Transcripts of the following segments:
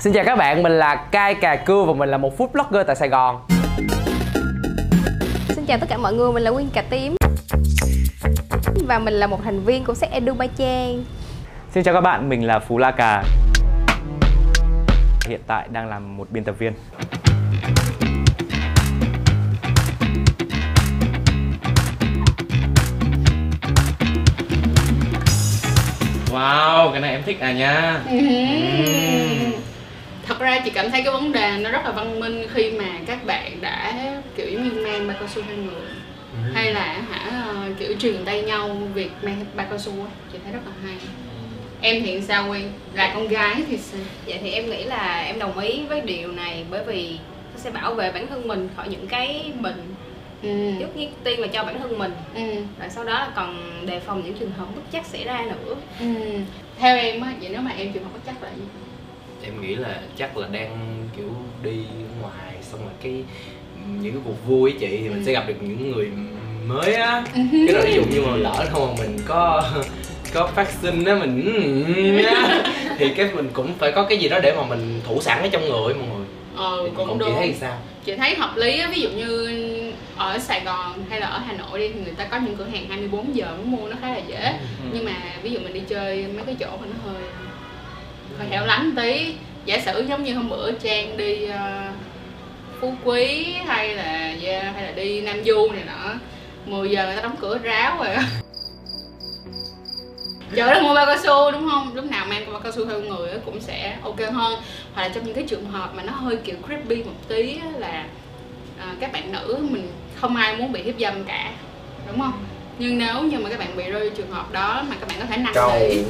Xin chào các bạn, mình là Cai Cà Cưa và mình là một food blogger tại Sài Gòn. Xin chào tất cả mọi người, mình là Quyên Cà Tím. Và mình là một thành viên của sách Edu Ba Trang. Xin chào các bạn, mình là Phú La Cà. Hiện tại đang làm một biên tập viên. Wow, cái này em thích à nha thật ra chị cảm thấy cái vấn đề nó rất là văn minh khi mà các bạn đã kiểu như mang ba cao su hai người. Hay là hả kiểu truyền tay nhau việc mang ba cao su á chị thấy rất là hay. Em thì sao Quyên là con gái thì sao? Vậy thì em nghĩ là em đồng ý với điều này Bởi vì nó sẽ bảo vệ bản thân mình khỏi những cái bệnh ừ. Trước nhất tiên là cho bản thân mình. Ừ. Rồi sau đó là còn đề phòng những trường hợp bất chắc xảy ra nữa. Ừ. theo em á vậy nếu mà em trường hợp bất chắc là gì em nghĩ là chắc là đang kiểu đi ngoài xong rồi cái những cái cuộc vui ấy chị thì mình Ừ. sẽ gặp được những người mới á. Cái rồi ví dụ như mà lỡ thôi mà mình có có phát sinh á mình á, thì cái mình cũng phải có cái gì đó để mà mình thủ sẵn ở trong người mọi người. Ờ Thì cũng còn chị đúng. thấy sao? Chị thấy hợp lý á ví dụ như ở Sài Gòn hay là ở Hà Nội đi thì người ta có những cửa hàng 24 giờ muốn mua nó khá là dễ. Nhưng mà ví dụ mình đi chơi mấy cái chỗ mà nó hơi hơi hẻo lánh tí giả sử giống như hôm bữa trang đi ờ, phú quý hay là yeah, hay là đi nam du này nọ 10 giờ người ta đóng cửa ráo rồi giờ đó mua bao cao su đúng không? Lúc nào mang bao cao su theo người cũng sẽ ok hơn. Hoặc là trong những cái trường hợp mà nó hơi kiểu creepy một tí là à, các bạn nữ mình không ai muốn bị hiếp dâm cả đúng không? Nhưng nếu như mà các bạn bị rơi trường hợp đó mà các bạn có thể năn nỉ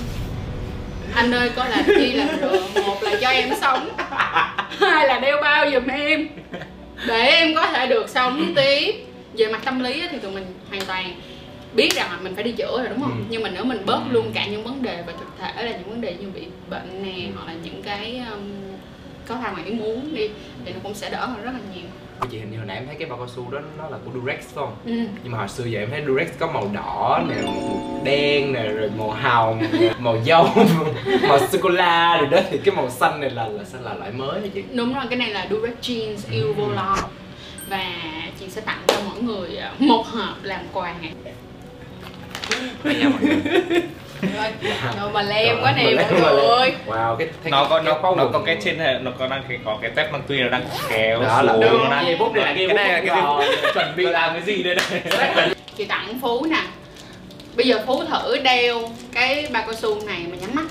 anh ơi có làm chi làm được một là cho em sống. Hai là đeo bao giùm em. Để em có thể được sống tiếp. Về mặt tâm lý thì tụi mình hoàn toàn biết rằng là mình phải đi chữa rồi đúng không? Ừ. nhưng mà nếu mình bớt luôn cả những vấn đề về thực thể là những vấn đề như bị bệnh nè hoặc là những cái um, có thai ngoài ý muốn đi thì nó cũng sẽ đỡ hơn rất là nhiều chị hình như hồi nãy em thấy cái bao cao su đó nó là của Durex phải không? Ừ. nhưng mà hồi xưa giờ em thấy Durex có màu đỏ nè màu đen nè rồi màu hồng màu dâu màu sô cô la rồi đó. Thì cái màu xanh này là là xanh là loại mới hả chị? Đúng rồi cái này là Durex Jeans yêu vô lo và chị sẽ tặng cho mỗi người à, một hộp làm quà. Đây nha mọi người mà lem quá nè mọi người. Wow cái thấy nó có cái nó, nó quần- có cái trên này nó có đang cái có cái tép bằng tuy nó đang kéo đó là xuống. đúng nó đang cái bút này là cái này là cái bút gì? Chuẩn bị làm cái gì đây này? Chị tặng phú nè. Bây giờ phú thử đeo cái bao cao su này mà nhắm mắt.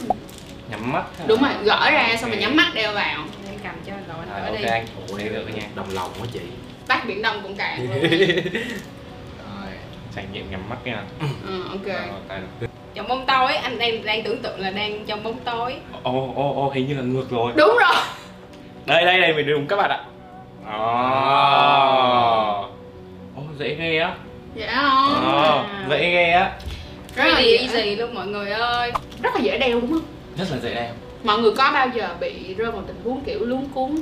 Nhắm mắt đúng rồi gỡ ra xong rồi nhắm mắt đeo vào. Em cầm cho rồi anh à, ok đi. anh thấy được nha. đồng lòng quá chị. Tắt biển đông cũng cạn luôn. Rồi trải nghiệm nhắm mắt nha. Ừ, ok. Được. Trong bóng tối, anh đang đang tưởng tượng là đang trong bóng tối. Ô ô ô hình như là ngược rồi. Đúng rồi. Đây đây đây mình đúng các bạn ạ. Ồ Ồ, dễ ghê á. Dạ không? Ồ, dễ ghê á. Rất là dễ easy luôn mọi người ơi. Rất là dễ đeo đúng không? Rất là dễ đeo. Mọi người có bao giờ bị rơi vào tình huống kiểu luống cuốn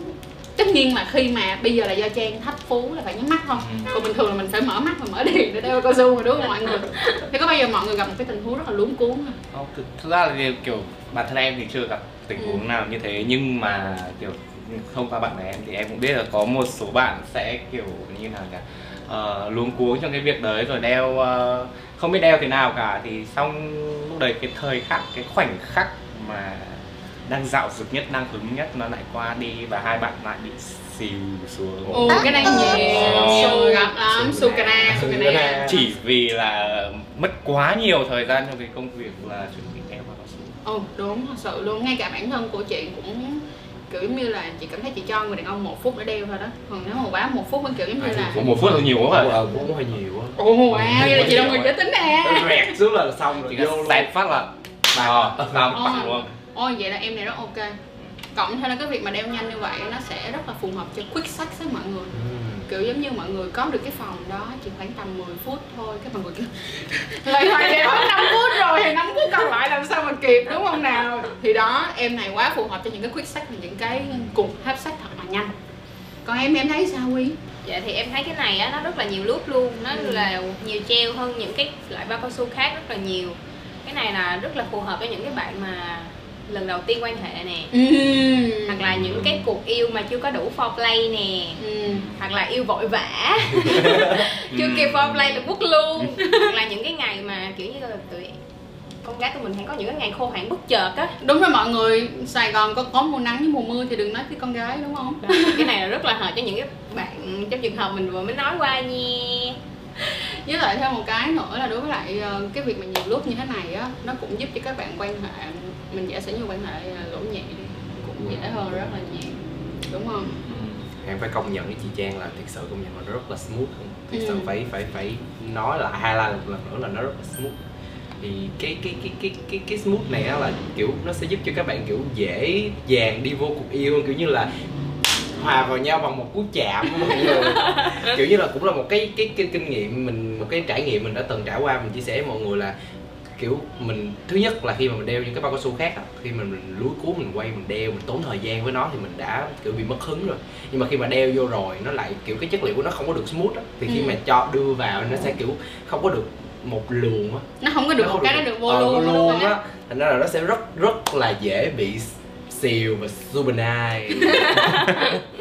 tất nhiên là khi mà bây giờ là do trang thách phú là phải nhắm mắt không Ừ. còn bình thường là mình phải mở mắt và mở đèn để đeo cao su mà đúng không mọi người? Thì có bao giờ mọi người gặp một cái tình huống rất là luống cuốn không? Không, thực, thực ra là kiểu, kiểu bản thân em thì chưa gặp tình Ừ. huống nào như thế nhưng mà kiểu không qua bạn bè em thì em cũng biết là có một số bạn sẽ kiểu như nào cả uh, luống cuống trong cái việc đấy rồi đeo ờ, không biết đeo thế nào cả. Thì xong lúc đấy cái thời khắc cái khoảnh khắc mà đang dạo dực nhất đang hứng nhất nó lại qua đi và hai bạn lại bị xìu xuống. Ồ cái này nhiều. Gặp lắm sukana sukana chỉ vì là mất quá nhiều thời gian trong cái công việc là chuẩn bị đeo vào su ồ đúng thật sự luôn. Ngay cả bản thân của chị cũng kiểu giống như là chị cảm thấy chị cho người đàn ông một phút để đeo thôi đó. Còn nếu mà quá một phút mới kiểu giống như là Ủa, một phút là nhiều quá rồi ờ cũng hơi nhiều á ồ wow vậy là chị là người dễ tính nè. Rẹt xuống là xong rồi chỉ vô phát là ờ làm Ờ. bằng luôn ôi vậy là em này rất ok. Cộng thêm là cái việc mà đeo nhanh như vậy nó sẽ rất là phù hợp cho quick sex với mọi người. Ừ. kiểu giống như mọi người có được cái phòng đó chỉ khoảng tầm 10 phút thôi cái mọi người kêu lại hoài đeo hết 5 phút rồi thì 5 phút còn lại làm sao mà kịp đúng không nào? Thì đó em này quá phù hợp cho những cái quick sex và những cái cuộc hấp sex thật là nhanh. Còn em em thấy sao quý Dạ thì em thấy cái này á, nó rất là nhiều loop luôn. Nó Ừ. là nhiều treo hơn những cái loại bao cao su khác rất là nhiều. Cái này là rất là phù hợp với những cái bạn mà lần đầu tiên quan hệ nè. Ừ. hoặc là những cái cuộc yêu mà chưa có đủ foreplay nè. Ừ. hoặc là yêu vội vã. Chưa kịp foreplay là quất luôn. Hoặc là những cái ngày mà kiểu như là tụi con gái tụi mình hay có những cái ngày khô hạn bất chợt á. Đúng rồi mọi người Sài Gòn có có mùa nắng với mùa mưa thì đừng nói với con gái đúng không? Đó, cái này là rất là hợp cho những cái bạn trong trường hợp mình vừa mới nói qua nha. Với lại thêm một cái nữa là đối với lại ờ, cái việc mà nhiều lúc như thế này á nó cũng giúp cho các bạn quan hệ mình giả sử như quan hệ ờ, lỗ nhị đi cũng dễ hơn rất là nhiều đúng không? Em phải công nhận với chị Trang là thực sự công nhận là nó rất là smooth luôn. Thực sự Ừ. phải phải phải nói là hai lần lần nữa là nó rất là smooth. Thì cái cái cái cái cái cái smooth này là kiểu nó sẽ giúp cho các bạn kiểu dễ dàng đi vô cuộc yêu kiểu như là hòa vào nhau bằng một cú chạm mọi người. Kiểu như là cũng là một cái cái, cái kinh nghiệm mình một cái trải nghiệm mình đã từng trải qua mình chia sẻ với mọi người là kiểu mình thứ nhất là khi mà mình đeo những cái bao cao su khác á, khi mà mình lúi cuốn mình quay mình đeo mình tốn thời gian với nó thì mình đã kiểu bị mất hứng rồi. Nhưng mà khi mà đeo vô rồi nó lại kiểu cái chất liệu của nó không có được smooth á thì khi Ừ. mà cho đưa vào nó sẽ kiểu không có được một luồng á. Nó không có được Nó một cái nó được vô ờ, luôn á thành ra là nó sẽ rất rất là dễ bị xìu và subenai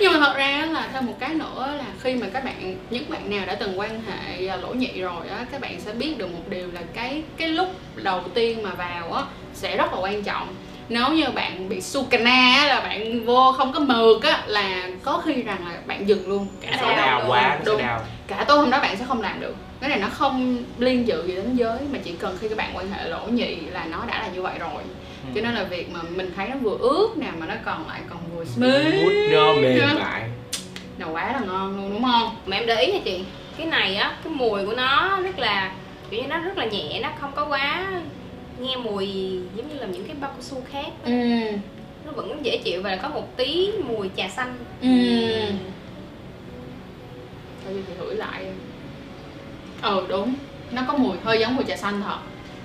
nhưng mà thật ra là thêm một cái nữa là khi mà các bạn, những bạn nào đã từng quan hệ à, lỗ nhị rồi á, các bạn sẽ biết được một điều là cái cái lúc đầu tiên mà vào á sẽ rất là quan trọng nếu như bạn bị sukana á, là bạn vô không có mượt á là có khi rằng là bạn dừng luôn cả nó đau quá nó Đúng. đau. Cả tối hôm đó bạn sẽ không làm được. Cái này nó không liên dự gì đến giới mà chỉ cần khi các bạn quan hệ lỗ nhị là nó đã là như vậy rồi. Cho nên là việc mà mình thấy nó vừa ướt nè mà nó còn lại còn vừa smooth smooth. nó mềm mại là quá là ngon luôn đúng không? Mà em để ý nha chị cái này á cái mùi của nó rất là kiểu như nó rất là nhẹ nó không có quá nghe mùi giống như là những cái bao cao su khác ừ. Nó vẫn dễ chịu và có một tí mùi trà xanh. Ừ. Thôi thì thử lại. Ờ đúng. Nó có mùi hơi giống mùi trà xanh thật.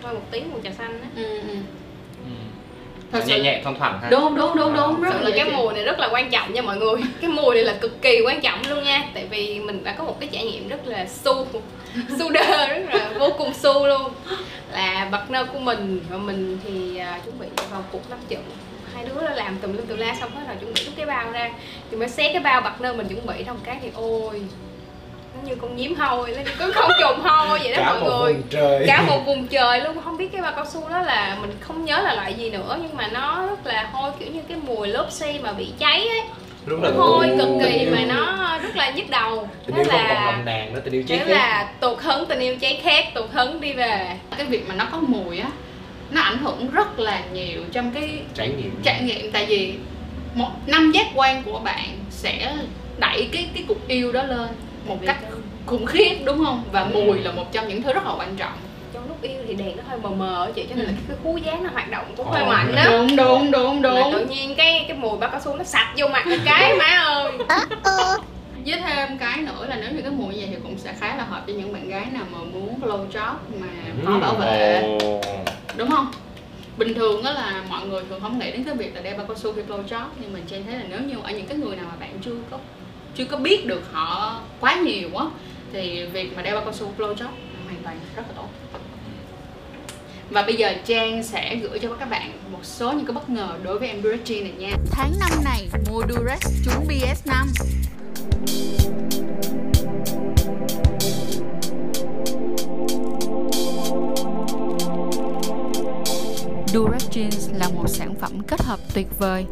Thôi một tí mùi trà xanh á. Ừ ừ Ừ. thật nhẹ sự. nhẹ thoang thoảng ha. Đúng đúng đúng đúng rất là cái mùi này rất là quan trọng nha mọi người. Cái mùi này là cực kỳ quan trọng luôn nha. Tại vì mình đã có một cái trải nghiệm rất là su su đơ rất là vô cùng su luôn. Là partner của mình và mình thì à, chuẩn bị vào cuộc lắm chừng hai đứa đã làm tùm lum tùm la xong hết rồi chuẩn bị rút cái bao ra. Thì mới xé cái bao partner mình chuẩn bị trong cái thì ôi như con nhím hôi nó con không trùng hôi vậy đó cả mọi một người. vùng trời. Cả một vùng trời luôn. Không biết cái bao cao su đó là mình không nhớ là loại gì nữa nhưng mà nó rất là hôi kiểu như cái mùi lốp xi mà bị cháy ấy. Đúng nó là hôi cực kỳ mà nó rất là nhức đầu. Tình yêu không còn là nồng nàn nữa tình yêu cháy khét. là tụt hứng tình yêu cháy khét tụt hứng đi về. Cái việc mà nó có mùi á nó ảnh hưởng rất là nhiều trong cái trải nghiệm. trải nghiệm. Tại vì một năm giác quan của bạn sẽ đẩy cái cái cuộc yêu đó lên một cách khủng khiếp đúng không? Và mùi là một trong những thứ rất là quan trọng. Trong lúc yêu thì đèn nó hơi mờ mờ chị cho nên là cái khú giác nó hoạt động cũng hơi mạnh đó đúng đúng đúng mà đúng. tự nhiên cái cái mùi bao cao su nó sạch vô mặt một cái má ơi. Với thêm cái nữa là nếu như cái mùi như vậy thì cũng sẽ khá là hợp cho những bạn gái nào mà muốn blow job mà khó Ừ. bảo vệ. Đúng không? Bình thường đó là mọi người thường không nghĩ đến cái việc là đeo bao cao su khi blow job nhưng mà trên thấy là nếu như ở những cái người nào mà bạn chưa có chưa có biết được họ quá nhiều á thì việc mà đeo bao cao su blow job hoàn toàn rất là tốt. Và bây giờ Trang sẽ gửi cho các bạn một số những cái bất ngờ đối với em Durex này nha. Tháng 5 này mua Durex trúng BS5 Durex Jeans là một sản phẩm kết hợp tuyệt vời.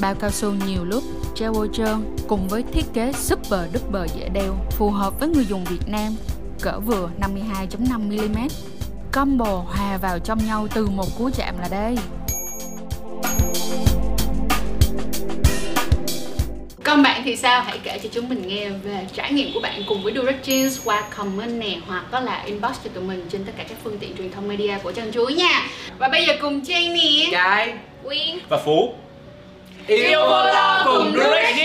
Bao cao su nhiều lớp, treo trơn cùng với thiết kế super duper dễ đeo phù hợp với người dùng Việt Nam cỡ vừa 52.5mm Combo hòa vào trong nhau từ một cú chạm là đây Còn bạn thì sao? Hãy kể cho chúng mình nghe về trải nghiệm của bạn cùng với Durex Jeans qua comment nè hoặc có là inbox cho tụi mình trên tất cả các phương tiện truyền thông media của chân chuối nha. Và bây giờ cùng Trang nè. cái Quyên và phú yêu vô lo cùng Durex